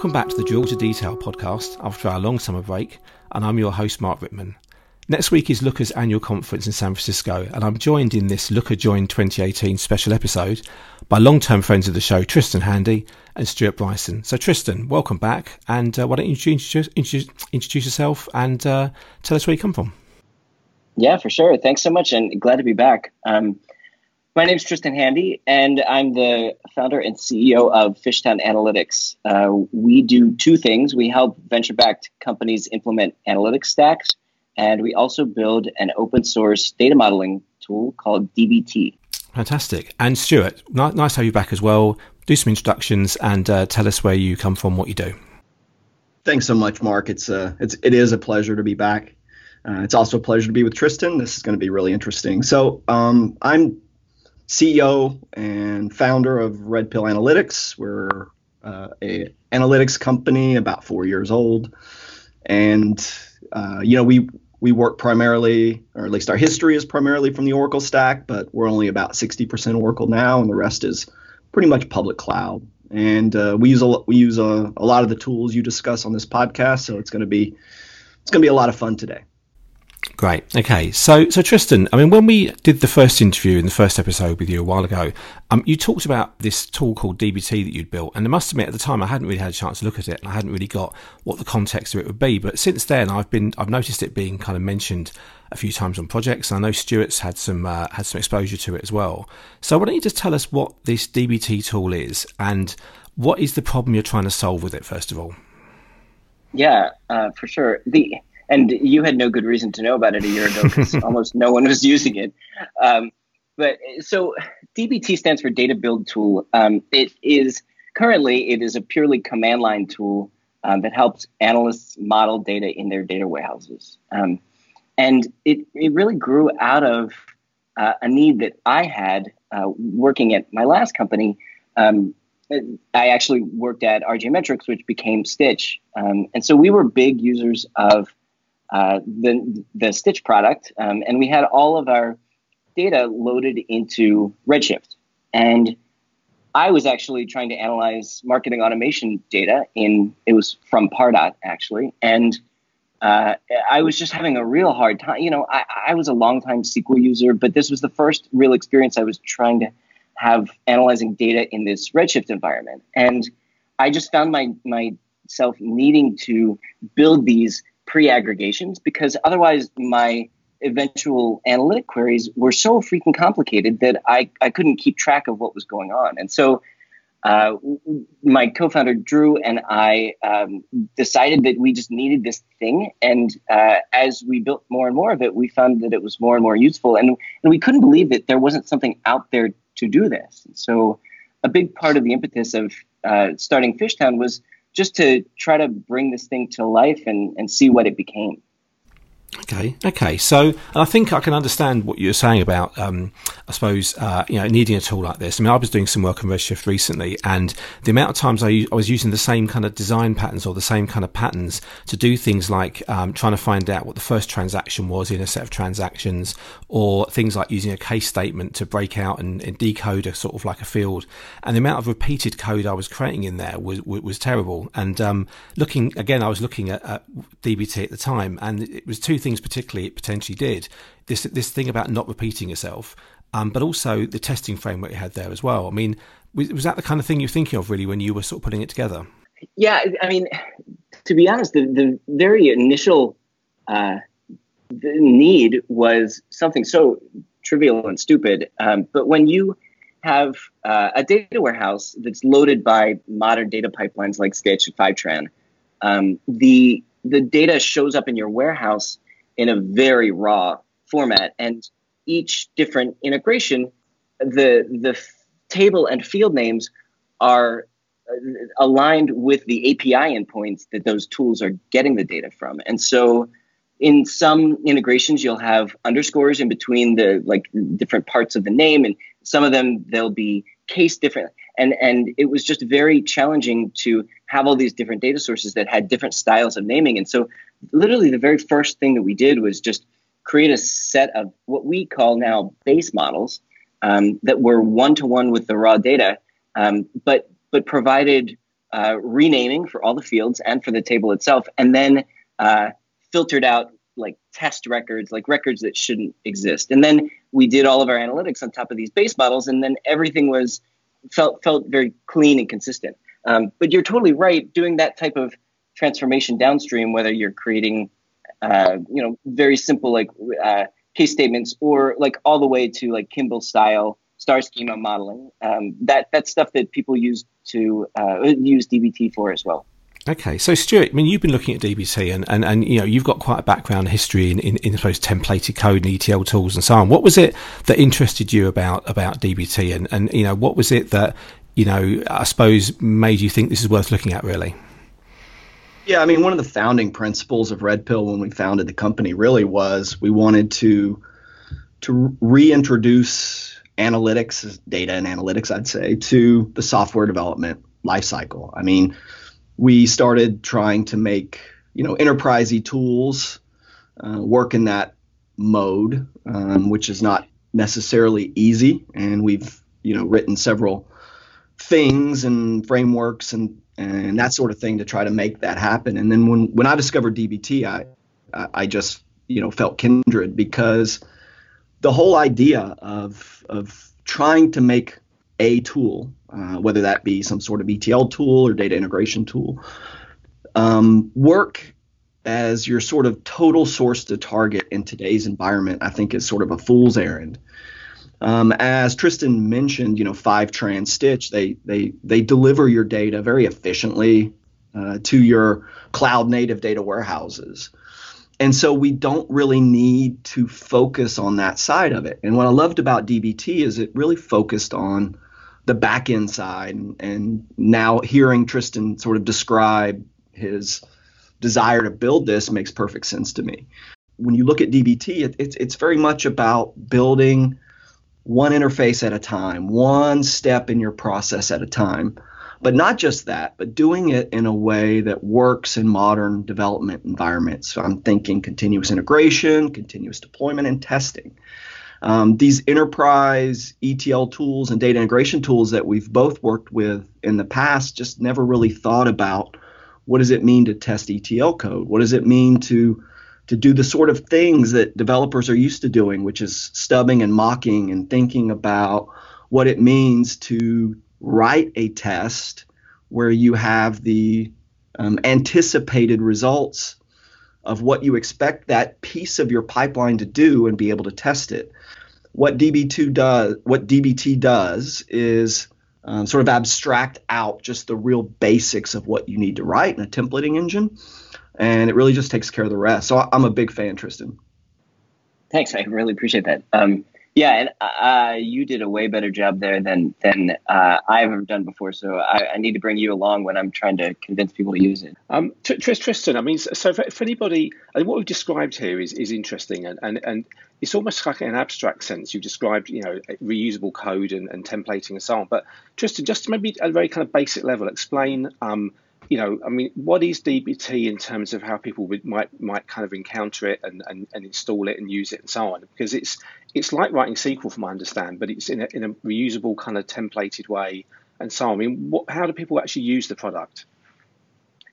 Welcome back to the Drill to Detail podcast after our long summer break, and I'm your host, Mark Rittman. Next week is Looker's annual conference in San Francisco, and I'm joined in this Looker Join 2018 special episode by long term friends of the show, Tristan Handy and Stuart Bryson. So, Tristan, welcome back, and uh, why don't you introduce, introduce, introduce yourself and uh, tell us where you come from? Yeah, for sure. Thanks so much, and glad to be back. Um, my name is Tristan Handy, and I'm the founder and CEO of Fishtown Analytics. Uh, we do two things. We help venture backed companies implement analytics stacks, and we also build an open source data modeling tool called DBT. Fantastic. And Stuart, nice to have you back as well. Do some introductions and uh, tell us where you come from, what you do. Thanks so much, Mark. It's, uh, it's it is a pleasure to be back. Uh, it's also a pleasure to be with Tristan. This is going to be really interesting. So um, I'm CEO and founder of Red Pill Analytics. We're uh, a analytics company about four years old, and uh, you know we we work primarily, or at least our history is primarily from the Oracle stack, but we're only about 60% Oracle now, and the rest is pretty much public cloud. And uh, we use a we use a, a lot of the tools you discuss on this podcast, so it's going to be it's going to be a lot of fun today. Great. Okay. So, so Tristan, I mean, when we did the first interview in the first episode with you a while ago, um, you talked about this tool called DBT that you'd built, and I must admit at the time I hadn't really had a chance to look at it, and I hadn't really got what the context of it would be. But since then, I've been I've noticed it being kind of mentioned a few times on projects. And I know Stuart's had some uh, had some exposure to it as well. So, why don't you just tell us what this DBT tool is, and what is the problem you're trying to solve with it, first of all? Yeah, uh, for sure. The and you had no good reason to know about it a year ago because almost no one was using it. Um, but so DBT stands for Data Build Tool. Um, it is currently it is a purely command line tool um, that helps analysts model data in their data warehouses. Um, and it, it really grew out of uh, a need that I had uh, working at my last company. Um, I actually worked at RJ Metrics, which became Stitch. Um, and so we were big users of uh, the, the Stitch product, um, and we had all of our data loaded into Redshift. And I was actually trying to analyze marketing automation data in it was from Pardot actually, and uh, I was just having a real hard time. You know, I, I was a longtime SQL user, but this was the first real experience I was trying to have analyzing data in this Redshift environment, and I just found my myself needing to build these pre-aggregations because otherwise my eventual analytic queries were so freaking complicated that I, I couldn't keep track of what was going on. And so uh, my co-founder Drew and I um, decided that we just needed this thing. And uh, as we built more and more of it, we found that it was more and more useful. And, and we couldn't believe that there wasn't something out there to do this. And so a big part of the impetus of uh, starting Fishtown was just to try to bring this thing to life and, and see what it became. Okay, okay. So I think I can understand what you're saying about, um, I suppose, uh, you know, needing a tool like this. I mean, I was doing some work on Redshift recently, and the amount of times I, was using the same kind of design patterns or the same kind of patterns to do things like um, trying to find out what the first transaction was in a set of transactions, or things like using a case statement to break out and, and decode a sort of like a field. And the amount of repeated code I was creating in there was was, was terrible. And um, looking again, I was looking at, at DBT at the time, and it was two things particularly it potentially did this this thing about not repeating yourself, um, but also the testing framework you had there as well. I mean, was, was, that the kind of thing you're thinking of really when you were sort of putting it together? Yeah, I mean, to be honest, the, the very initial uh, the need was something so trivial and stupid, um, but when you have uh, a data warehouse that's loaded by modern data pipelines like Stitch and Fivetran, um, the the data shows up in your warehouse in a very raw format. And each different integration, the the table and field names are uh, aligned with the API endpoints that those tools are getting the data from. And so in some integrations you'll have underscores in between the like different parts of the name and some of them they'll be case different and and it was just very challenging to have all these different data sources that had different styles of naming and so literally the very first thing that we did was just create a set of what we call now base models um, that were one to one with the raw data, um, but but provided uh, renaming for all the fields and for the table itself, and then uh, filtered out like test records, like records that shouldn't exist. And then we did all of our analytics on top of these base models, and then everything was felt felt very clean and consistent. Um, but you're totally right. Doing that type of transformation downstream, whether you're creating, uh, you know, very simple like uh, case statements, or like all the way to like Kimball style star schema modeling, um, that that's stuff that people use to uh, use DBT for as well. Okay, so Stuart, I mean, you've been looking at DBT, and, and, and you know you've got quite a background history in, in, in suppose templated code and ETL tools and so on. What was it that interested you about about DBT, and, and you know what was it that you know I suppose made you think this is worth looking at really? Yeah, I mean, one of the founding principles of Red Pill when we founded the company really was we wanted to to reintroduce analytics, data and analytics, I'd say, to the software development lifecycle. I mean we started trying to make you know enterprisey tools uh, work in that mode, um, which is not necessarily easy. And we've you know written several things and frameworks and and that sort of thing to try to make that happen. And then when when I discovered DBT, I I just you know felt kindred because the whole idea of of trying to make a tool uh, whether that be some sort of ETL tool or data integration tool, um, work as your sort of total source to target in today's environment, I think is sort of a fool's errand. Um, as Tristan mentioned, you know, Fivetrans Stitch, they they they deliver your data very efficiently uh, to your cloud native data warehouses. And so we don't really need to focus on that side of it. And what I loved about DBT is it really focused on the back end side. And now hearing Tristan sort of describe his desire to build this makes perfect sense to me. When you look at DBT, it, it's it's very much about building one interface at a time, one step in your process at a time. But not just that, but doing it in a way that works in modern development environments. So I'm thinking continuous integration, continuous deployment, and testing. Um, these enterprise ETL tools and data integration tools that we've both worked with in the past just never really thought about what does it mean to test ETL code? What does it mean to to do the sort of things that developers are used to doing, which is stubbing and mocking and thinking about what it means to write a test where you have the um, anticipated results of what you expect that piece of your pipeline to do and be able to test it. What DB2 does, what DBT does is um, sort of abstract out just the real basics of what you need to write in a templating engine, and it really just takes care of the rest. So I'm a big fan, Tristan. Thanks, I really appreciate that. Um, yeah, and uh, you did a way better job there than than uh, I've ever done before. So I, I, need to bring you along when I'm trying to convince people to use it. Um, Tristan, I mean, so for, for anybody, I what we've described here is, is interesting, and, and and it's almost like an abstract sense. You've described, you know, reusable code and, and templating and so on. But Tristan, just maybe at a very kind of basic level, explain. Um, you know, I mean, what is DBT in terms of how people would, might might kind of encounter it and, and, and install it and use it and so on? Because it's it's like writing SQL, from my understand, but it's in a, in a reusable kind of templated way and so on. I mean, what, how do people actually use the product?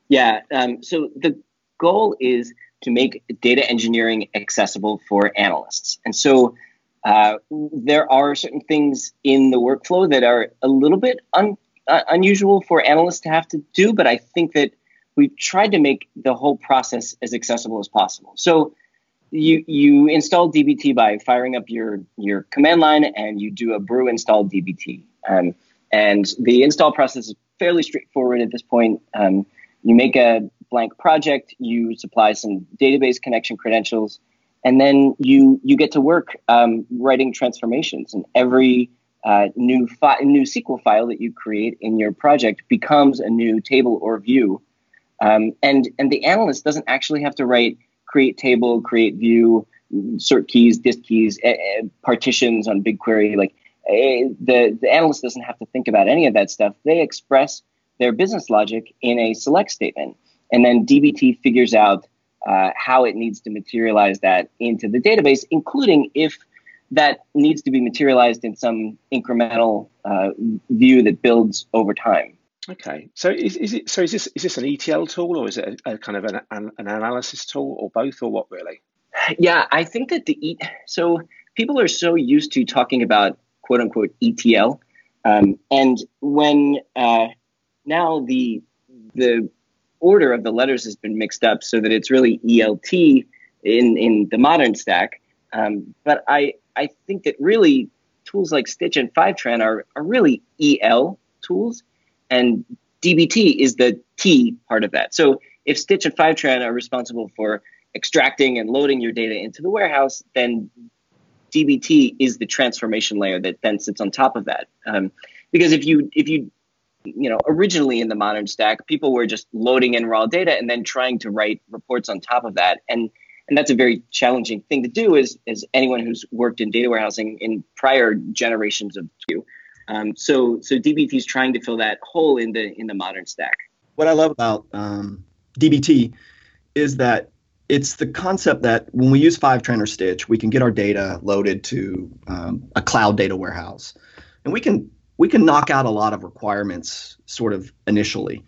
Yeah, um, so the goal is to make data engineering accessible for analysts, and so. Uh, there are certain things in the workflow that are a little bit un- uh, unusual for analysts to have to do, but I think that we've tried to make the whole process as accessible as possible. So you you install DBT by firing up your your command line and you do a brew install DBT. Um, and the install process is fairly straightforward at this point. Um, you make a blank project, you supply some database connection credentials, and then you you get to work um, writing transformations. And every uh, new fi- new SQL file that you create in your project becomes a new table or view. Um, and and the analyst doesn't actually have to write create table, create view, sort keys, dist keys, uh, partitions on BigQuery. Like uh, the the analyst doesn't have to think about any of that stuff. They express their business logic in a select statement, and then DBT figures out uh, how it needs to materialize that into the database, including if that needs to be materialized in some incremental uh, view that builds over time. Okay, so is, is it so? Is this is this an ETL tool or is it a, a kind of an, an, an analysis tool or both or what really? Yeah, I think that the e- so people are so used to talking about quote unquote ETL, um, and when uh, now the the order of the letters has been mixed up so that it's really ELT in in the modern stack. Um, but I I think that really tools like Stitch and Fivetran are are really EL tools, and DBT is the T part of that. So if Stitch and Fivetran are responsible for extracting and loading your data into the warehouse, then DBT is the transformation layer that then sits on top of that. Um, because if you if you you know originally in the modern stack, people were just loading in raw data and then trying to write reports on top of that, and and that's a very challenging thing to do. As as anyone who's worked in data warehousing in prior generations of you. Um, so so DBT is trying to fill that hole in the in the modern stack. What I love about um, DBT is that it's the concept that when we use Fivetran or Stitch, we can get our data loaded to um, a cloud data warehouse, and we can we can knock out a lot of requirements sort of initially.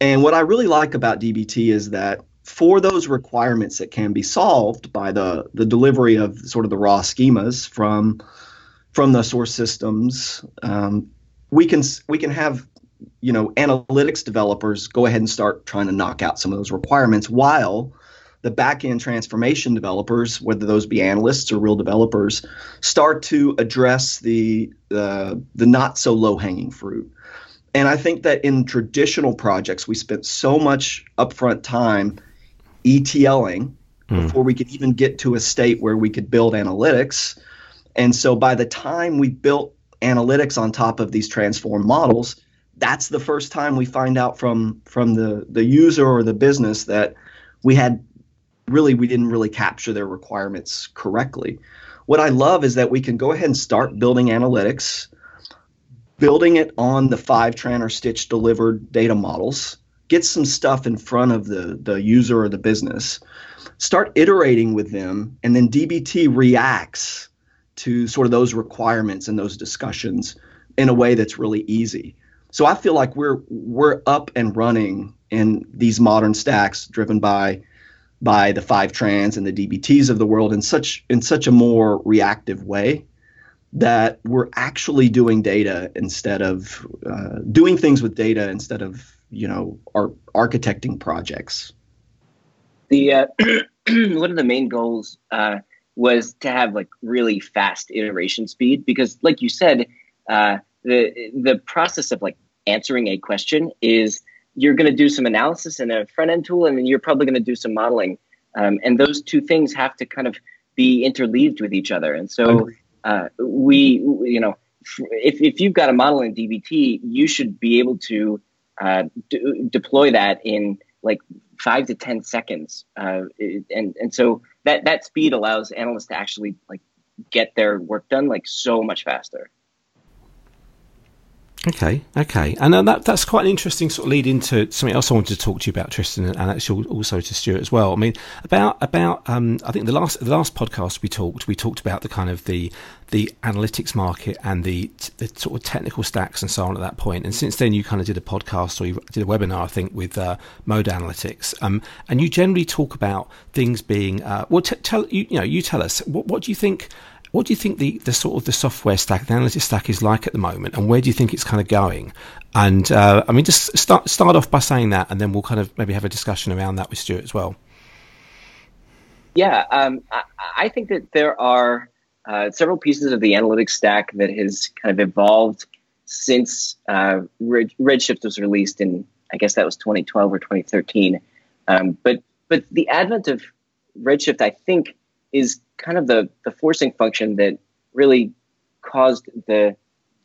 And what I really like about DBT is that for those requirements that can be solved by the the delivery of sort of the raw schemas from from the source systems, um, we can we can have you know analytics developers go ahead and start trying to knock out some of those requirements while the back-end transformation developers, whether those be analysts or real developers, start to address the uh, the not so low-hanging fruit. And I think that in traditional projects, we spent so much upfront time ETLing mm. before we could even get to a state where we could build analytics. And so by the time we built analytics on top of these transform models, that's the first time we find out from from the the user or the business that we had really we didn't really capture their requirements correctly. What I love is that we can go ahead and start building analytics, building it on the Fivetran or Stitch delivered data models, get some stuff in front of the, the user or the business, start iterating with them, and then DBT reacts to sort of those requirements and those discussions in a way that's really easy. So I feel like we're we're up and running in these modern stacks driven by by the Fivetrans and the DBTs of the world in such in such a more reactive way that we're actually doing data instead of uh, doing things with data instead of you know ar- architecting projects. The uh, one of the main goals uh, was to have like really fast iteration speed because, like you said, uh, the the process of like answering a question is you're going to do some analysis in a front end tool, and then you're probably going to do some modeling. Um, and those two things have to kind of be interleaved with each other. And so uh, we, you know, if, if you've got a model in DBT, you should be able to uh, d- deploy that in like five to 10 seconds. Uh, and, and so that, that speed allows analysts to actually like get their work done like so much faster. Okay, okay, and uh, that that's quite an interesting sort of lead into something else I wanted to talk to you about, Tristan, and actually also to Stuart as well. I mean, about about um, I think the last the last podcast we talked we talked about the kind of the the analytics market and the the sort of technical stacks and so on at that point. And since then, you kind of did a podcast or you did a webinar, I think, with uh, Mode Analytics, um, and you generally talk about things being uh, well. T- tell you, you know, you tell us what what do you think what do you think the, the sort of the software stack, the analytics stack is like at the moment, and where do you think it's kind of going? And uh, I mean, just start start off by saying that, and then we'll kind of maybe have a discussion around that with Stuart as well. Yeah, um, I, I, think that there are uh, several pieces of the analytics stack that has kind of evolved since uh, Red, Redshift was released in, I guess that was 2012 or 2013. Um, but but the advent of Redshift, I think, is kind of the the forcing function that really caused the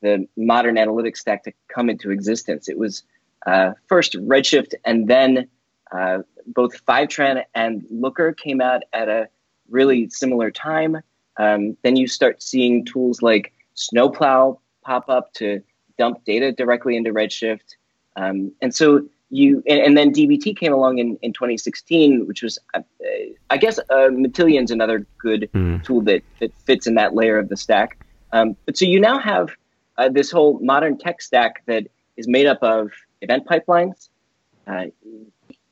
the modern analytics stack to come into existence. It was uh, first Redshift, and then uh, both Fivetran and Looker came out at a really similar time. Um, then you start seeing tools like Snowplow pop up to dump data directly into Redshift, um, and so you and, and, then DBT came along in, in 2016, which was, uh, I guess, uh, Matillion's another good mm. tool that, that fits in that layer of the stack. Um, but so you now have uh, this whole modern tech stack that is made up of event pipelines, uh,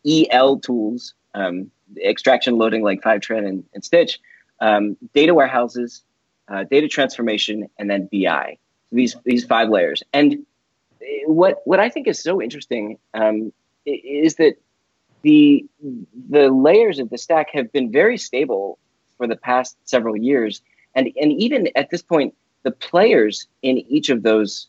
EL tools, um, extraction loading like Fivetran and, and Stitch, um, data warehouses, uh, data transformation, and then BI. So these these five layers. And what what I think is so interesting um, is that the the layers of the stack have been very stable for the past several years, and and even at this point, the players in each of those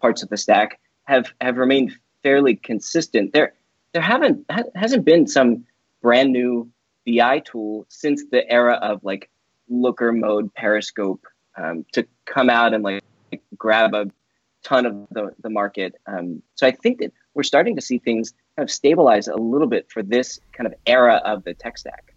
parts of the stack have have remained fairly consistent. There there haven't hasn't been some brand new BI tool since the era of like Looker Mode Periscope um, to come out and like grab a ton of the, the market. Um, so I think that we're starting to see things kind of stabilize a little bit for this kind of era of the tech stack.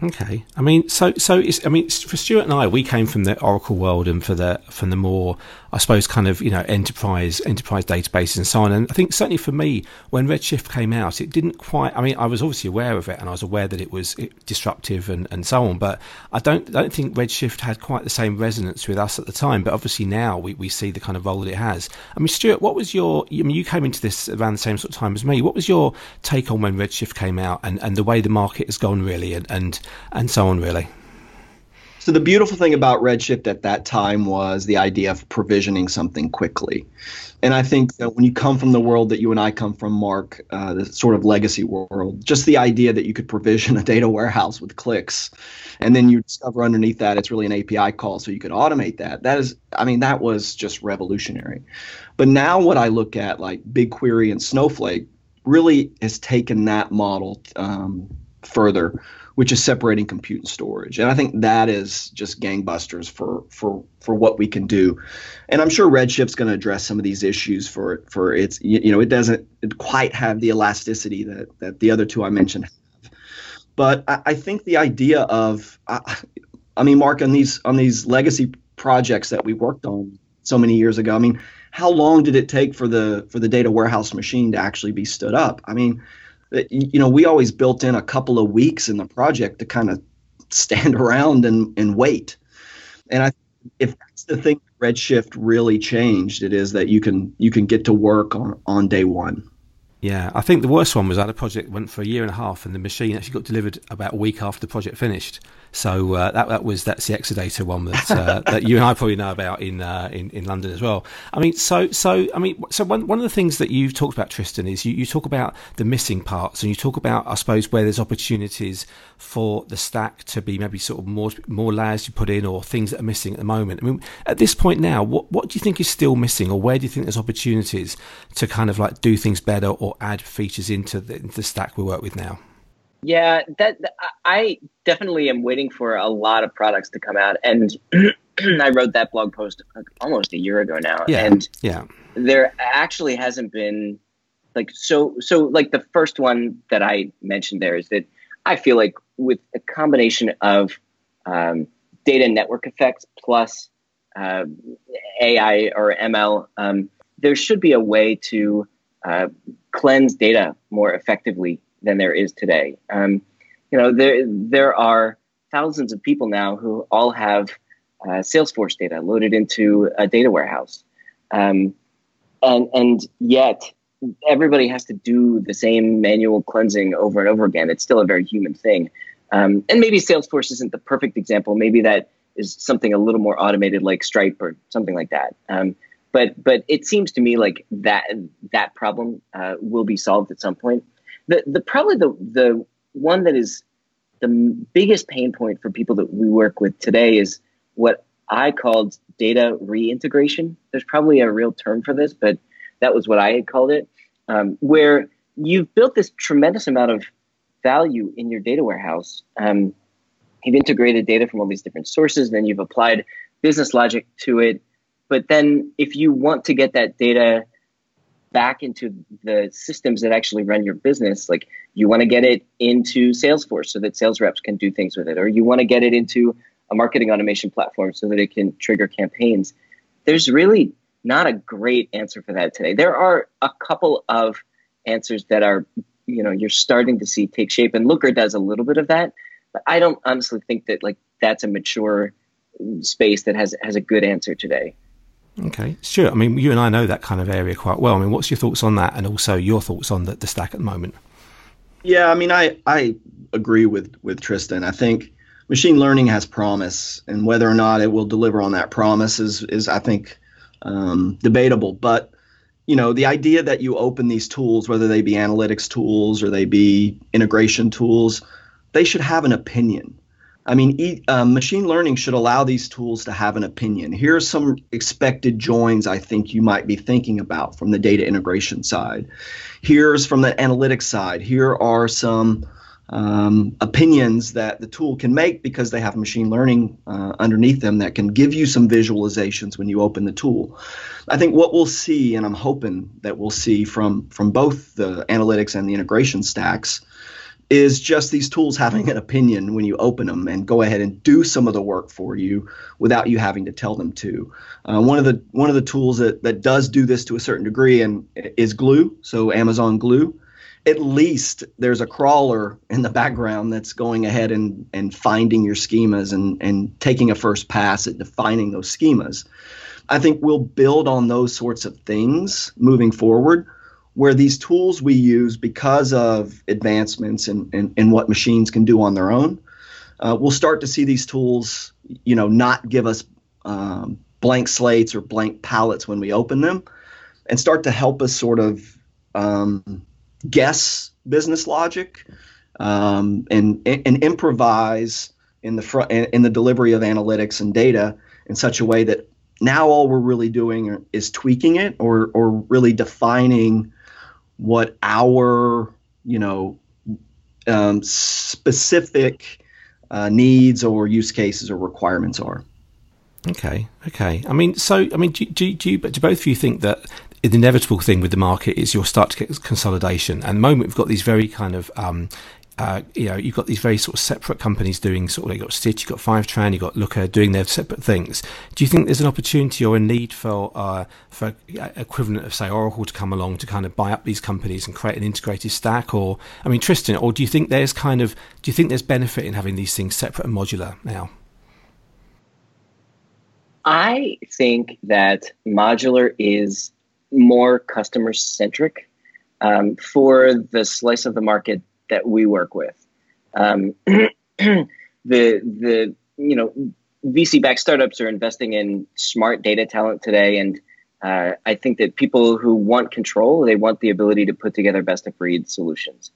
Okay, I mean, so so I mean, for Stuart and I, we came from the Oracle world and for the from the more, I suppose, kind of you know enterprise enterprise databases and so on. And I think certainly for me, when Redshift came out, it didn't quite. I mean, I was obviously aware of it and I was aware that it was disruptive and, and so on. But I don't don't think Redshift had quite the same resonance with us at the time. But obviously now we, we see the kind of role that it has. I mean, Stuart, what was your? I mean, you came into this around the same sort of time as me. What was your take on when Redshift came out and, and the way the market has gone really and and and so on, really. So the beautiful thing about Redshift at that time was the idea of provisioning something quickly. And I think that when you come from the world that you and I come from, Mark, uh, the sort of legacy world, just the idea that you could provision a data warehouse with clicks, and then you discover underneath that it's really an API call, so you could automate that. That is, I mean, that was just revolutionary. But now what I look at, like BigQuery and Snowflake, really has taken that model um, further which is separating compute and storage. And I think that is just gangbusters for for for what we can do. And I'm sure Redshift's going to address some of these issues for for its you know it doesn't quite have the elasticity that that the other two I mentioned have. But I, I think the idea of I, I mean Mark on these on these legacy projects that we worked on so many years ago. I mean, how long did it take for the for the data warehouse machine to actually be stood up? I mean, you know, we always built in a couple of weeks in the project to kind of stand around and, and wait. And I, if that's the thing Redshift really changed, it is that you can you can get to work on on day one. Yeah, I think the worst one was that the project went for a year and a half, and the machine actually got delivered about a week after the project finished. So uh, that that was that's the Exadata one that uh, that you and I probably know about in, uh, in in London as well. I mean, so so I mean, so one one of the things that you've talked about, Tristan, is you, you talk about the missing parts, and you talk about I suppose where there's opportunities for the stack to be maybe sort of more more layers you put in, or things that are missing at the moment. I mean, at this point now, what what do you think is still missing, or where do you think there's opportunities to kind of like do things better or add features into the, into the stack we work with now? Yeah, that I definitely am waiting for a lot of products to come out, and I wrote that blog post almost a year ago now, yeah, and yeah, there actually hasn't been like so so like the first one that I mentioned there is that I feel like with a combination of um, data network effects plus uh, AI or ML, um, there should be a way to uh, cleanse data more effectively than there is today. Um, you know, there there are thousands of people now who all have uh, Salesforce data loaded into a data warehouse, um, and and yet everybody has to do the same manual cleansing over and over again. It's still a very human thing, um, and maybe Salesforce isn't the perfect example. Maybe that is something a little more automated, like Stripe or something like that. Um, but but it seems to me like that that problem uh, will be solved at some point the the probably the the one that is the biggest pain point for people that we work with today is what I called data reintegration. There's probably a real term for this, but that was what I had called it, um, where you've built this tremendous amount of value in your data warehouse. Um, you've integrated data from all these different sources, then you've applied business logic to it. But then, if you want to get that data back into the systems that actually run your business. Like you want to get it into Salesforce so that sales reps can do things with it, or you want to get it into a marketing automation platform so that it can trigger campaigns. There's really not a great answer for that today. There are a couple of answers that are, you know, you're starting to see take shape, and Looker does a little bit of that. But I don't honestly think that like that's a mature space that has has a good answer today. Okay, sure. I mean, you and I know that kind of area quite well. I mean, what's your thoughts on that, and also your thoughts on the, the stack at the moment? Yeah, I mean, I I agree with with Tristan. I think machine learning has promise, and whether or not it will deliver on that promise is is I think um, debatable. But you know, the idea that you open these tools, whether they be analytics tools or they be integration tools, they should have an opinion. I mean, e- uh, machine learning should allow these tools to have an opinion. Here are some expected joins I think you might be thinking about from the data integration side. Here's from the analytics side. Here are some um, opinions that the tool can make because they have machine learning uh, underneath them that can give you some visualizations when you open the tool. I think what we'll see, and I'm hoping that we'll see from from both the analytics and the integration stacks, is just these tools having an opinion when you open them and go ahead and do some of the work for you without you having to tell them to. Uh, one of the one of the tools that that does do this to a certain degree and is Glue, so Amazon Glue. At least there's a crawler in the background that's going ahead and, and finding your schemas and, and taking a first pass at defining those schemas. I think we'll build on those sorts of things moving forward where these tools we use because of advancements and in, in, in, what machines can do on their own, uh, we'll start to see these tools, you know, not give us um, blank slates or blank palettes when we open them, and start to help us sort of um, guess business logic um, and and improvise in the front in the delivery of analytics and data in such a way that now all we're really doing is tweaking it or or really defining what our you know um, specific uh, needs or use cases or requirements are. Okay, okay. I mean, so I mean, do, do, do, you, do both of you think that the inevitable thing with the market is you'll start to get consolidation? And the moment we've got these very kind of um, uh, you know, you've got these very sort of separate companies doing sort of, you've got Stitch, you've got Fivetran, you've got Looker doing their separate things. Do you think there's an opportunity or a need for, uh, for equivalent of, say, Oracle to come along to kind of buy up these companies and create an integrated stack? Or, I mean, Tristan, or do you think there's kind of, do you think there's benefit in having these things separate and modular now? I think that modular is more customer centric um, for the slice of the market that we work with. Um, the the you know VC backed startups are investing in smart data talent today, and uh, I think that people who want control, they want the ability to put together best of breed solutions.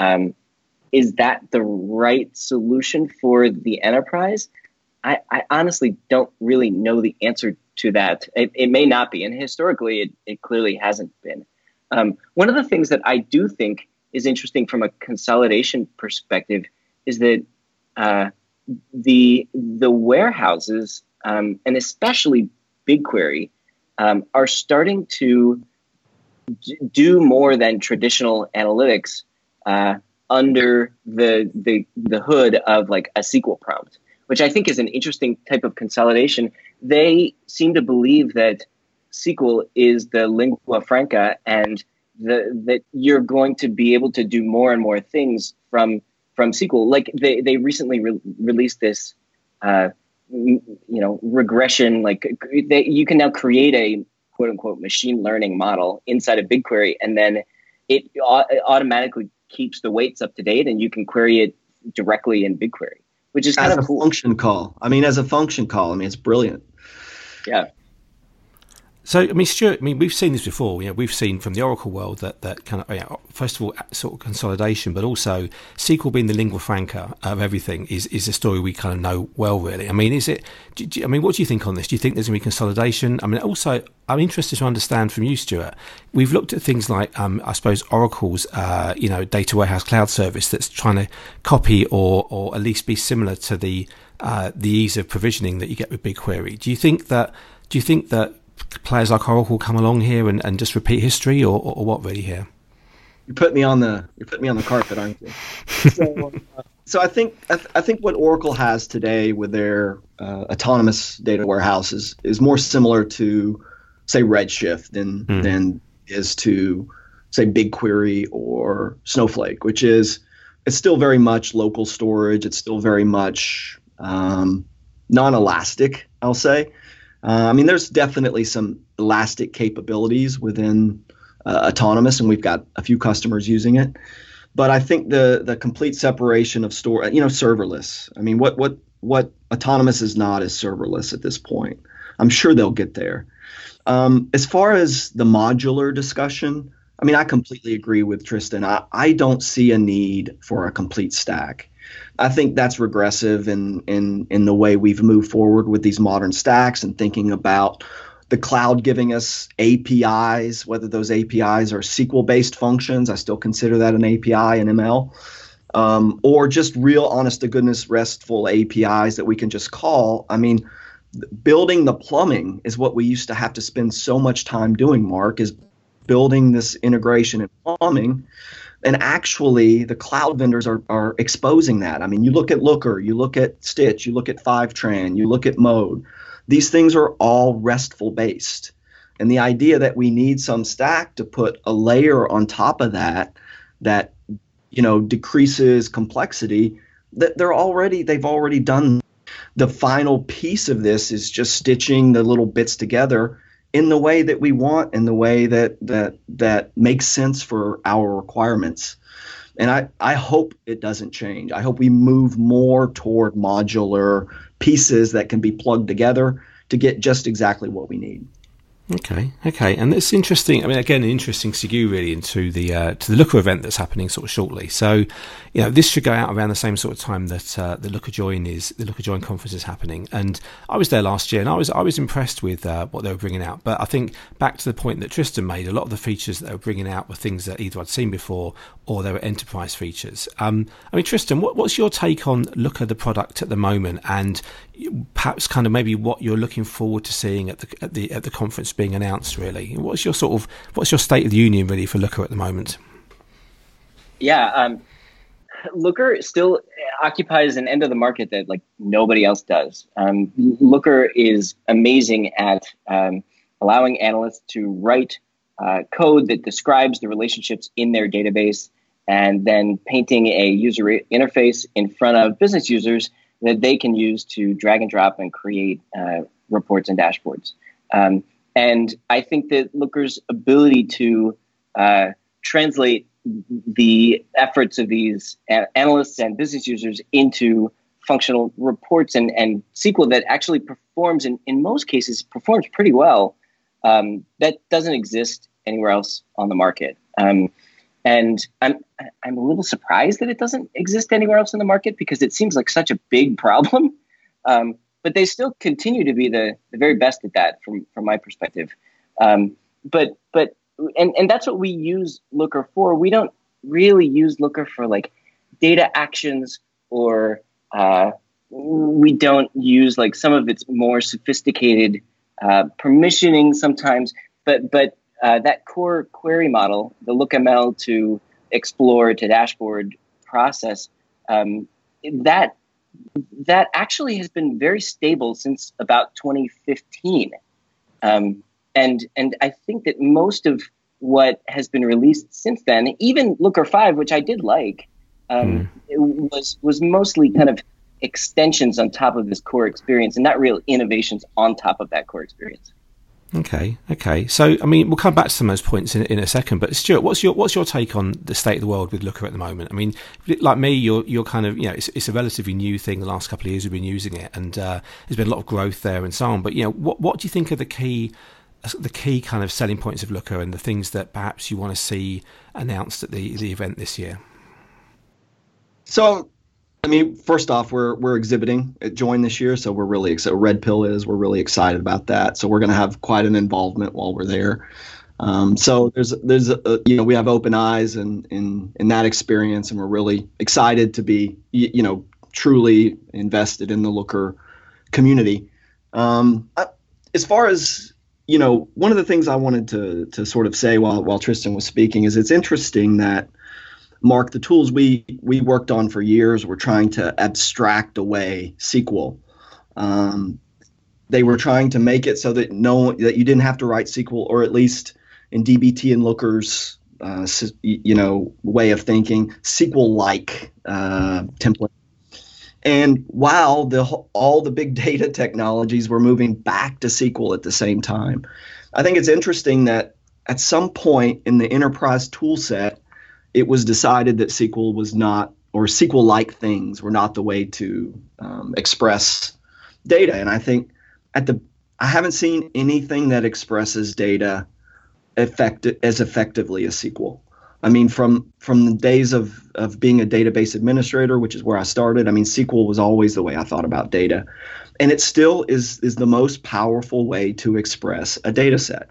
Um, is that the right solution for the enterprise? I, I, honestly don't really know the answer to that. It, it may not be, and historically, it, it clearly hasn't been. Um, one of the things that I do think is interesting from a consolidation perspective is that uh, the the warehouses um, and especially BigQuery um, are starting to do more than traditional analytics uh, under the, the the hood of like a SQL prompt, which I think is an interesting type of consolidation. They seem to believe that SQL is the lingua franca and the, that you're going to be able to do more and more things from from SQL. Like they they recently re- released this, uh, you know, regression. Like they, you can now create a quote unquote machine learning model inside of BigQuery, and then it, it automatically keeps the weights up to date, and you can query it directly in BigQuery, which is kind as of a cool. function call. I mean, as a function call. I mean, it's brilliant. Yeah. So, I mean, Stuart, I mean, we've seen this before. You know, we've seen from the Oracle world that, that kind of, you know, first of all, sort of consolidation, but also SQL being the lingua franca of everything is, is a story we kind of know well, really. I mean, is it, do, do, I mean, what do you think on this? Do you think there's going to be consolidation? I mean, also, I'm interested to understand from you, Stuart. We've looked at things like, um, I suppose, Oracle's, uh, you know, data warehouse cloud service that's trying to copy or, or at least be similar to the, uh, the ease of provisioning that you get with BigQuery. Do you think that, do you think that players like Oracle come along here and, and just repeat history, or, or, what really here? You put me on the you put me on the carpet, aren't you? so, uh, so I think I, th- I, think what Oracle has today with their uh, autonomous data warehouses is more similar to say Redshift than mm. than is to say BigQuery or Snowflake, which is it's still very much local storage. It's still very much um, non-elastic, I'll say. Uh, I mean, there's definitely some elastic capabilities within uh, autonomous, and we've got a few customers using it. But I think the the complete separation of store, you know, serverless. I mean, what what what autonomous is not is serverless at this point. I'm sure they'll get there. Um, as far as the modular discussion, I mean, I completely agree with Tristan. I, I don't see a need for a complete stack. I think that's regressive in, in, in the way we've moved forward with these modern stacks and thinking about the cloud giving us APIs, whether those APIs are SQL based functions, I still consider that an API in ML, um, or just real honest to goodness RESTful APIs that we can just call. I mean, building the plumbing is what we used to have to spend so much time doing, Mark, is building this integration and plumbing. And actually, the cloud vendors are, are exposing that. I mean, you look at Looker, you look at Stitch, you look at Fivetran, you look at Mode. These things are all RESTful based. And the idea that we need some stack to put a layer on top of that that you know decreases complexity that they're already they've already done the final piece of this is just stitching the little bits together in the way that we want in the way that that that makes sense for our requirements. And I, I hope it doesn't change. I hope we move more toward modular pieces that can be plugged together to get just exactly what we need Okay, okay, and it's interesting. I mean, again, an interesting segue really into the uh, to the Looker event that's happening sort of shortly. So, you know, this should go out around the same sort of time that uh, the Looker Join is the Looker Join conference is happening. And I was there last year, and I was I was impressed with uh, what they were bringing out. But I think back to the point that Tristan made, a lot of the features that they were bringing out were things that either I'd seen before or they were enterprise features. Um, I mean, Tristan, what, what's your take on Looker the product at the moment, and perhaps kind of maybe what you're looking forward to seeing at the at the at the conference being announced. Really, what's your sort of what's your state of the union really for Looker at the moment? Yeah, um, Looker still occupies an end of the market that like nobody else does. Um, Looker is amazing at um, allowing analysts to write uh, code that describes the relationships in their database and then painting a user interface in front of business users that they can use to drag and drop and create uh, reports and dashboards. Um, and I think that Looker's ability to uh, translate the efforts of these analysts and business users into functional reports and, and SQL that actually performs, in, in most cases, performs pretty well. Um, that doesn't exist anywhere else on the market. Um, and I'm I'm a little surprised that it doesn't exist anywhere else in the market because it seems like such a big problem. Um, but they still continue to be the, the very best at that from from my perspective. Um, but but and and that's what we use Looker for. We don't really use Looker for like data actions or uh, we don't use like some of its more sophisticated uh, permissioning sometimes. But but uh, that core query model, the LookML to explore to dashboard process, um, that that actually has been very stable since about 2015. Um, and and I think that most of what has been released since then, even Looker Five, which I did like, um, mm. was was mostly kind of extensions on top of this core experience, and not real innovations on top of that core experience. Okay, okay. So, I mean, we'll come back to some of those points in, in a second. But Stuart, what's your what's your take on the state of the world with Looker at the moment? I mean, like me, you're you're kind of you know it's, it's a relatively new thing. The last couple of years we've been using it, and uh, there's been a lot of growth there and so on. But you know, what what do you think are the key the key kind of selling points of Looker and the things that perhaps you want to see announced at the the event this year? So I mean, first off, we're we're exhibiting at Join this year, so we're really excited. Red Pill is we're really excited about that. So we're going to have quite an involvement while we're there. Um, so there's there's a, you know we have open eyes and in in that experience, and we're really excited to be you know truly invested in the Looker community. Um, as far as you know, one of the things I wanted to to sort of say while while Tristan was speaking is it's interesting that Mark, the tools we we worked on for years were trying to abstract away SQL. Um, they were trying to make it so that no that you didn't have to write SQL, or at least in DBT and Looker's uh, you know way of thinking, SQL-like uh, template. And while the all the big data technologies were moving back to SQL at the same time, I think it's interesting that at some point in the enterprise tool set, it was decided that SQL was not, or SQL like things were not the way to um, express data. And I think at the, I haven't seen anything that expresses data effect, as effectively as SQL. I mean, from from the days of of being a database administrator, which is where I started. I mean, SQL was always the way I thought about data, and it still is is the most powerful way to express a data set.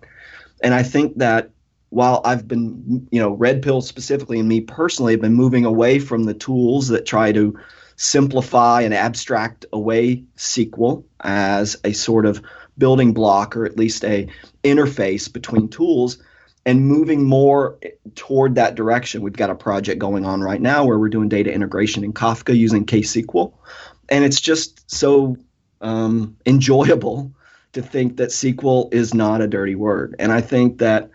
And I think that while I've been, you know, Red Pill specifically, and me personally, have been moving away from the tools that try to simplify and abstract away SQL as a sort of building block or at least a interface between tools and moving more toward that direction. We've got a project going on right now where we're doing data integration in Kafka using KSQL. And it's just so um, enjoyable to think that SQL is not a dirty word. And I think that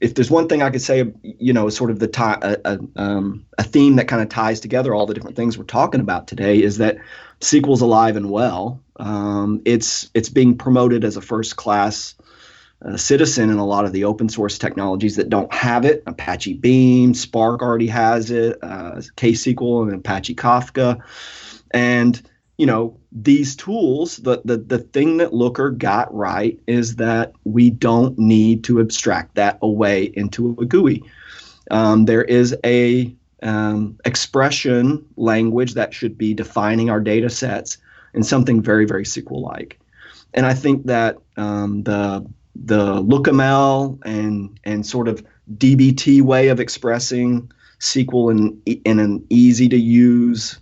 if there's one thing I could say, you know, sort of the tie, a, a, um, a theme that kind of ties together all the different things we're talking about today is that SQL's alive and well. Um, it's it's being promoted as a first class uh, citizen in a lot of the open source technologies that don't have it. Apache Beam, Spark already has it, uh, KSQL and Apache Kafka, and you know these tools. The the the thing that Looker got right is that we don't need to abstract that away into a GUI. Um, there is a um, expression language that should be defining our data sets in something very very SQL like. And I think that um, the the LookML and and sort of DBT way of expressing SQL in in an easy to use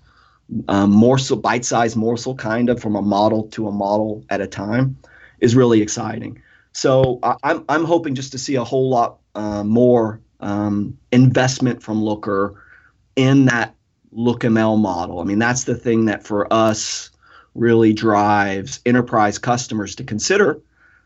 um, morsel bite-sized morsel kind of from a model to a model at a time is really exciting. So I, am I'm, I'm hoping just to see a whole lot uh, more um, investment from Looker in that LookML model. I mean that's the thing that for us really drives enterprise customers to consider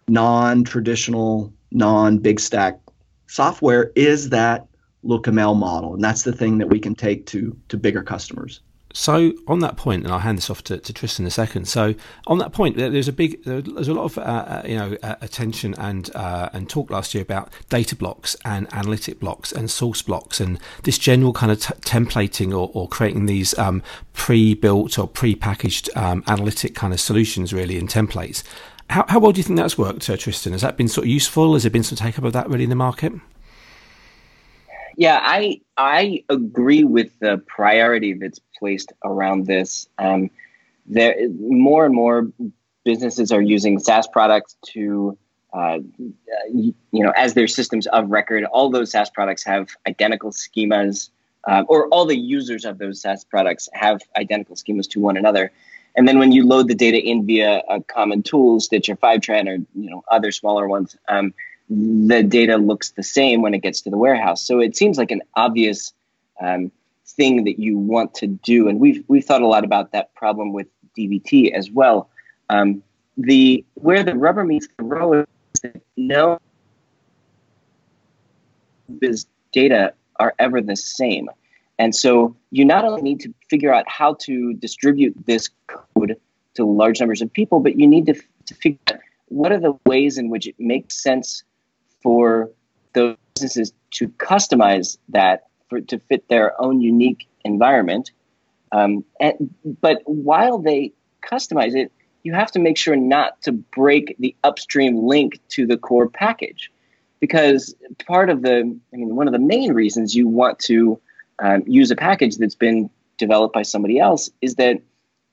non-traditional, non-big stack software is that LookML model, and that's the thing that we can take to to bigger customers. So on that point, and I'll hand this off to, to Tristan in a second. So on that point, there's a big, there's a lot of uh, uh, you know uh, attention and uh, and talk last year about data blocks and analytic blocks and source blocks and this general kind of t- templating or, or creating these um, pre-built or pre-packaged um, analytic kind of solutions really in templates. How, how well do you think that's worked, uh, Tristan? Has that been sort of useful? Has there been some take up of that really in the market? Yeah, I I agree with the priority that's placed around this. Um, there, more and more businesses are using SaaS products to, uh, you know, as their systems of record. All those SaaS products have identical schemas, uh, or all the users of those SaaS products have identical schemas to one another. And then when you load the data in via a common tool, Stitch or Fivetran or you know other smaller ones, um, the data looks the same when it gets to the warehouse. So it seems like an obvious um, thing that you want to do, and we've we've thought a lot about that problem with DBT as well. Um, the where the rubber meets the road is that no biz data are ever the same. And so you not only need to figure out how to distribute this code to large numbers of people, but you need to, to figure out what are the ways in which it makes sense for those businesses to customize that for, to fit their own unique environment. Um, and, but while they customize it, you have to make sure not to break the upstream link to the core package. Because part of the, I mean, one of the main reasons you want to um, use a package that's been developed by somebody else is that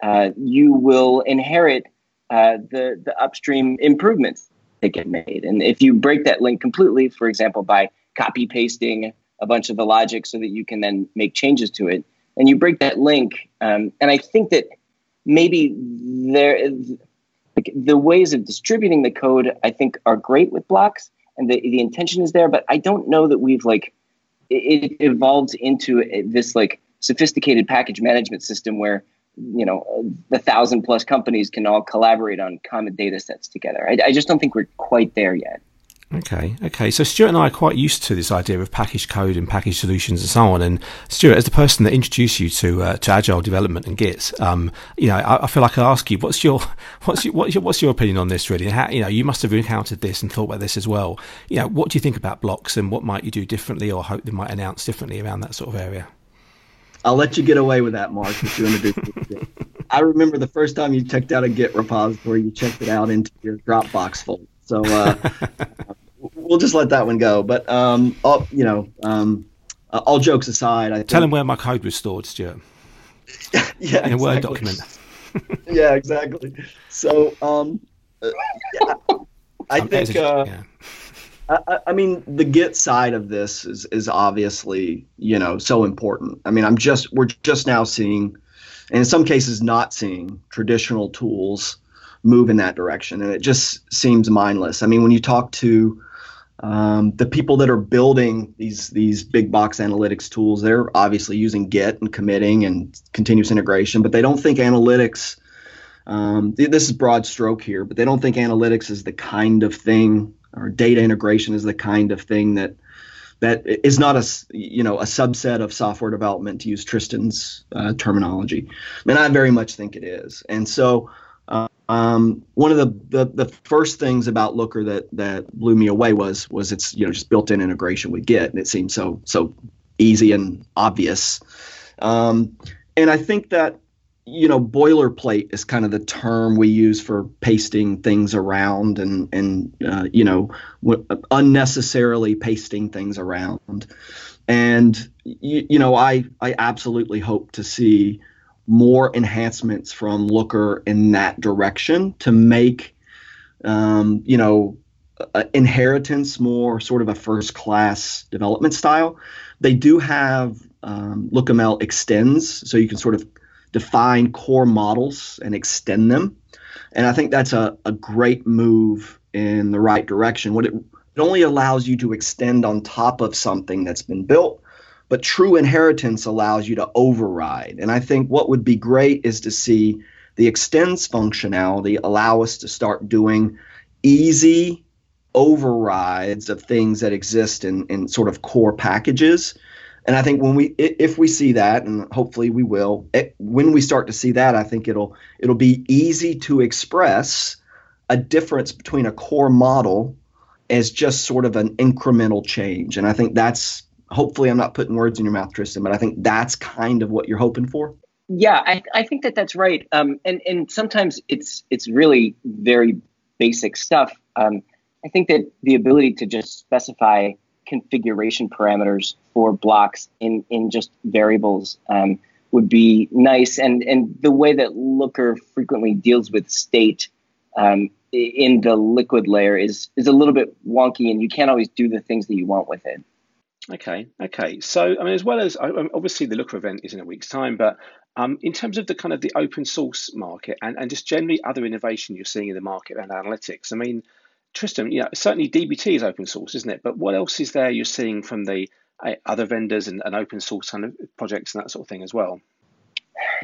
uh, you will inherit uh, the the upstream improvements get made. And if you break that link completely, for example, by copy pasting a bunch of the logic so that you can then make changes to it, and you break that link, um, and I think that maybe there like the ways of distributing the code I think are great with blocks, and the the intention is there, but I don't know that we've like it, evolved into this like sophisticated package management system where you know the thousand plus companies can all collaborate on common data sets together. I, I just don't think we're quite there yet. Okay, okay. So Stuart and I are quite used to this idea of package code and package solutions and so on. And Stuart, as the person that introduced you to uh, to agile development and Git, um, you know, I, I, feel like I ask you, what's your what's your, what's your what's your opinion on this really? How, you know, you must have encountered this and thought about this as well. You know, what do you think about blocks and what might you do differently or hope they might announce differently around that sort of area? I'll let you get away with that, Mark. If you introduce I remember the first time you checked out a Git repository, you checked it out into your Dropbox folder. So uh, we'll just let that one go. But um, all, you know, um, uh, all jokes aside, I tell him where my code was stored, Stuart. yeah, in a. Word document. yeah, exactly. So, um, uh, yeah, I think. Uh, yeah. I, I, mean, the Git side of this is is obviously you know so important. I mean, I'm just we're just now seeing, and in some cases not seeing traditional tools move in that direction, and it just seems mindless. I mean, when you talk to um, the people that are building these these big box analytics tools, they're obviously using Git and committing and continuous integration, but they don't think analytics. Um, this is broad stroke here, but they don't think analytics is the kind of thing or data integration is the kind of thing that that is not a you know a subset of software development to use Tristan's uh, terminology. And I very much think it is. And so um, one of the, the, the first things about Looker that that blew me away was was its you know just built-in integration with Git, and it seemed so so easy and obvious. Um, and I think that you know boilerplate is kind of the term we use for pasting things around and and uh, you know w- unnecessarily pasting things around. And you, you know I I absolutely hope to see more enhancements from Looker in that direction to make, um, you know, inheritance more sort of a first class development style. They do have um, LookML extends, so you can sort of define core models and extend them. And I think that's a, a great move in the right direction. What it, it only allows you to extend on top of something that's been built but true inheritance allows you to override. And I think what would be great is to see the extends functionality allow us to start doing easy overrides of things that exist in, in sort of core packages. And I think when we, if we see that, and hopefully we will, it, when we start to see that, I think it'll it'll be easy to express a difference between a core model as just sort of an incremental change. And I think that's hopefully I'm not putting words in your mouth, Tristan, but I think that's kind of what you're hoping for. Yeah, I, I think that that's right. Um, and and sometimes it's it's really very basic stuff. Um, I think that the ability to just specify configuration parameters for blocks in in just variables um, would be nice. And and the way that Looker frequently deals with state um, in the liquid layer is is a little bit wonky, and you can't always do the things that you want with it. Okay, okay. So, I mean, as well as obviously the Looker event is in a week's time, but um, in terms of the kind of the open source market and, and just generally other innovation you're seeing in the market and analytics, I mean, Tristan, yeah, certainly DBT is open source, isn't it? But what else is there you're seeing from the uh, other vendors and, and open source kind of projects and that sort of thing as well?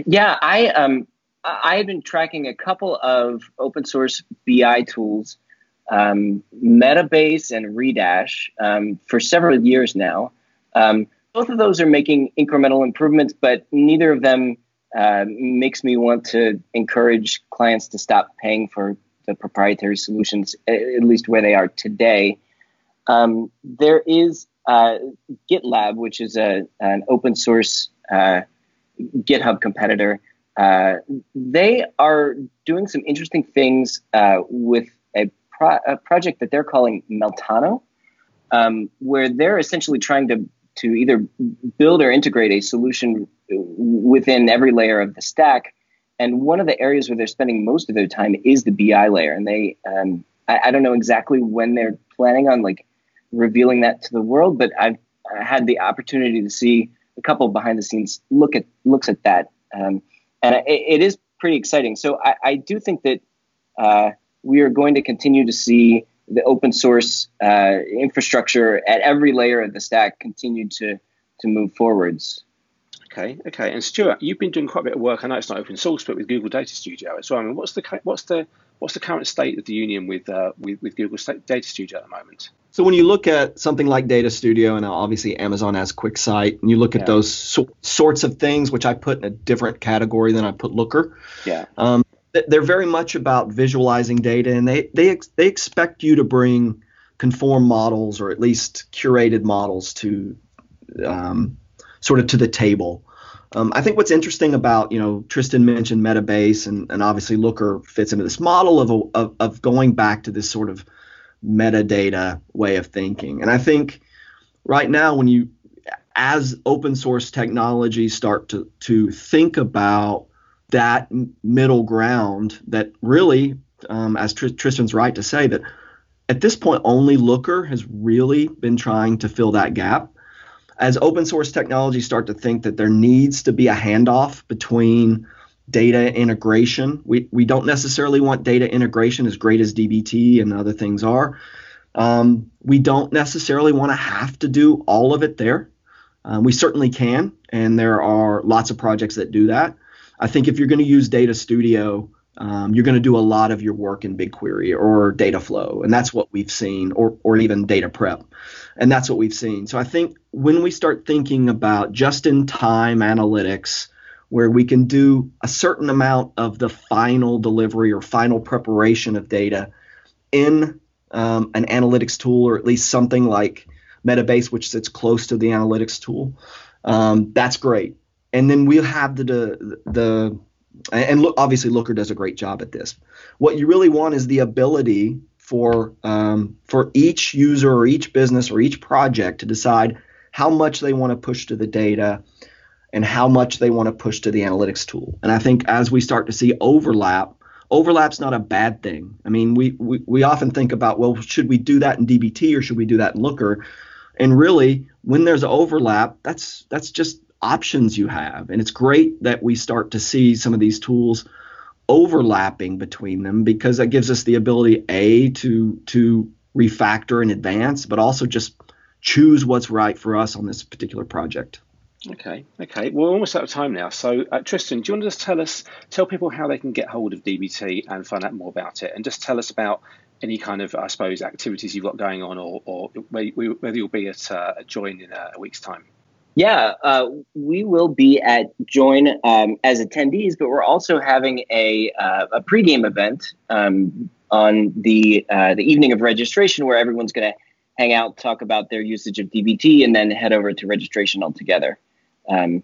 Yeah, I um, I've been tracking a couple of open source BI tools um, Metabase and Redash um, for several years now. Um, both of those are making incremental improvements, but neither of them uh, makes me want to encourage clients to stop paying for the proprietary solutions, at least where they are today. Um, there is uh, GitLab, which is a, an open source uh, GitHub competitor. Uh, they are doing some interesting things uh, with a pro- a project that they're calling Meltano, um, where they're essentially trying to to either build or integrate a solution within every layer of the stack. And one of the areas where they're spending most of their time is the BI layer. And they, um, I, I, don't know exactly when they're planning on like revealing that to the world, but I've had the opportunity to see a couple behind the scenes look at looks at that, um, and it, it is pretty exciting. So I, I do think that uh, we are going to continue to see the open source uh, infrastructure at every layer of the stack continue to to move forwards. Okay, okay. And Stuart, you've been doing quite a bit of work. I know it's not open source, but with Google Data Studio as well. I mean, what's the what's the what's the current state of the union with uh, with, with Google Data Studio at the moment? So when you look at something like Data Studio, and obviously Amazon has QuickSight, and you look at yeah. those so- sorts of things, which I put in a different category than I put Looker. Yeah. Um, they're very much about visualizing data, and they they ex- they expect you to bring conform models or at least curated models to um, sort of to the table. Um, I think what's interesting about, you know, Tristan mentioned Metabase and, and obviously Looker fits into this model of, a, of, of going back to this sort of metadata way of thinking. And I think right now, when you, as open source technologies start to, to think about that middle ground, that really, um, as Tr- Tristan's right to say, that at this point, only Looker has really been trying to fill that gap as open source technologies start to think that there needs to be a handoff between data integration, we, we don't necessarily want data integration as great as DBT and other things are. Um, we don't necessarily want to have to do all of it there. Um, we certainly can, and there are lots of projects that do that. I think if you're going to use Data Studio, um, you're going to do a lot of your work in BigQuery or Dataflow, and that's what we've seen, or, or even Data Prep, and that's what we've seen. So I think when we start thinking about just-in-time analytics, where we can do a certain amount of the final delivery or final preparation of data in um, an analytics tool, or at least something like Metabase, which sits close to the analytics tool, um, that's great. And then we'll have the the, the and look, obviously Looker does a great job at this. What you really want is the ability for um, for each user or each business or each project to decide how much they want to push to the data and how much they want to push to the analytics tool. And I think as we start to see overlap, overlap's not a bad thing. I mean, we, we, we often think about, well, should we do that in DBT or should we do that in Looker? And really, when there's overlap, that's that's just options you have. And it's great that we start to see some of these tools overlapping between them because that gives us the ability a to to refactor in advance, but also just choose what's right for us on this particular project. Okay, okay. We're almost out of time now. So, uh, Tristan, do you want to just tell us, tell people how they can get hold of DBT and find out more about it, and just tell us about any kind of, I suppose, activities you've got going on, or, or whether you'll be at, uh, Join in a, a week's time. Yeah, uh, we will be at Join um, as attendees, but we're also having a uh, a pregame event um, on the uh, the evening of registration, where everyone's going to hang out, talk about their usage of DBT, and then head over to registration altogether. Um,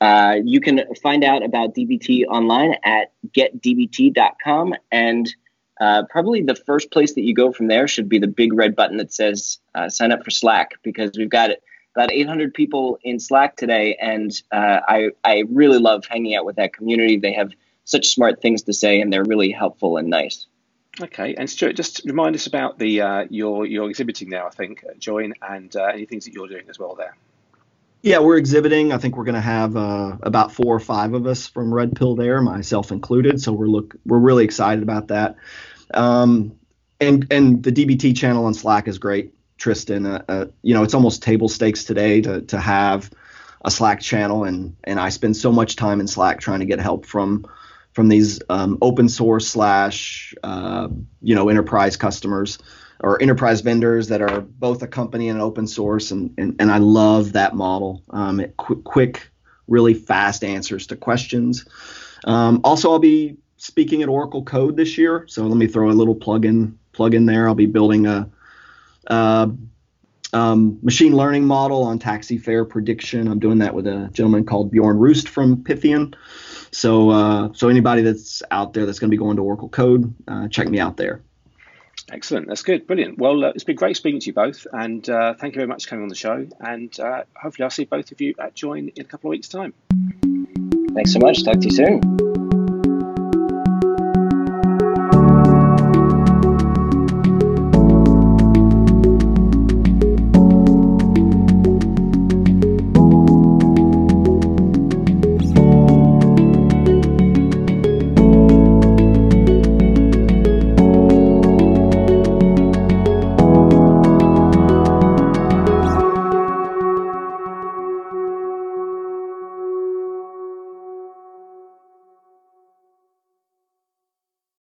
uh, you can find out about DBT online at getdbt.com, and uh, probably the first place that you go from there should be the big red button that says uh, "Sign up for Slack" because we've got it about 800 people in Slack today, and uh, I I really love hanging out with that community. They have such smart things to say, and they're really helpful and nice. Okay, and Stuart, just remind us about the uh, your your exhibiting now. I think Join and uh, any things that you're doing as well there. Yeah, we're exhibiting. I think we're going to have uh, about four or five of us from Red Pill there, myself included. So we're look we're really excited about that. Um, and and the DBT channel on Slack is great. Tristan. Uh, uh, you know, it's almost table stakes today to to have a Slack channel, and and I spend so much time in Slack trying to get help from from these um, open source slash uh, you know enterprise customers or enterprise vendors that are both a company and open source, and and, and I love that model. Um, quick, quick, really fast answers to questions. Um, also, I'll be speaking at Oracle Code this year, so let me throw a little plug in plug in there. I'll be building a uh, um, machine learning model on taxi fare prediction. I'm doing that with a gentleman called Bjorn Rost from Pythian. So, uh, so anybody that's out there that's going to be going to Oracle Code, uh, check me out there. Excellent. That's good. Brilliant. Well, uh, it's been great speaking to you both, and uh, thank you very much for coming on the show. And uh, hopefully, I'll see both of you at Join in a couple of weeks' time. Thanks so much. Talk to you soon.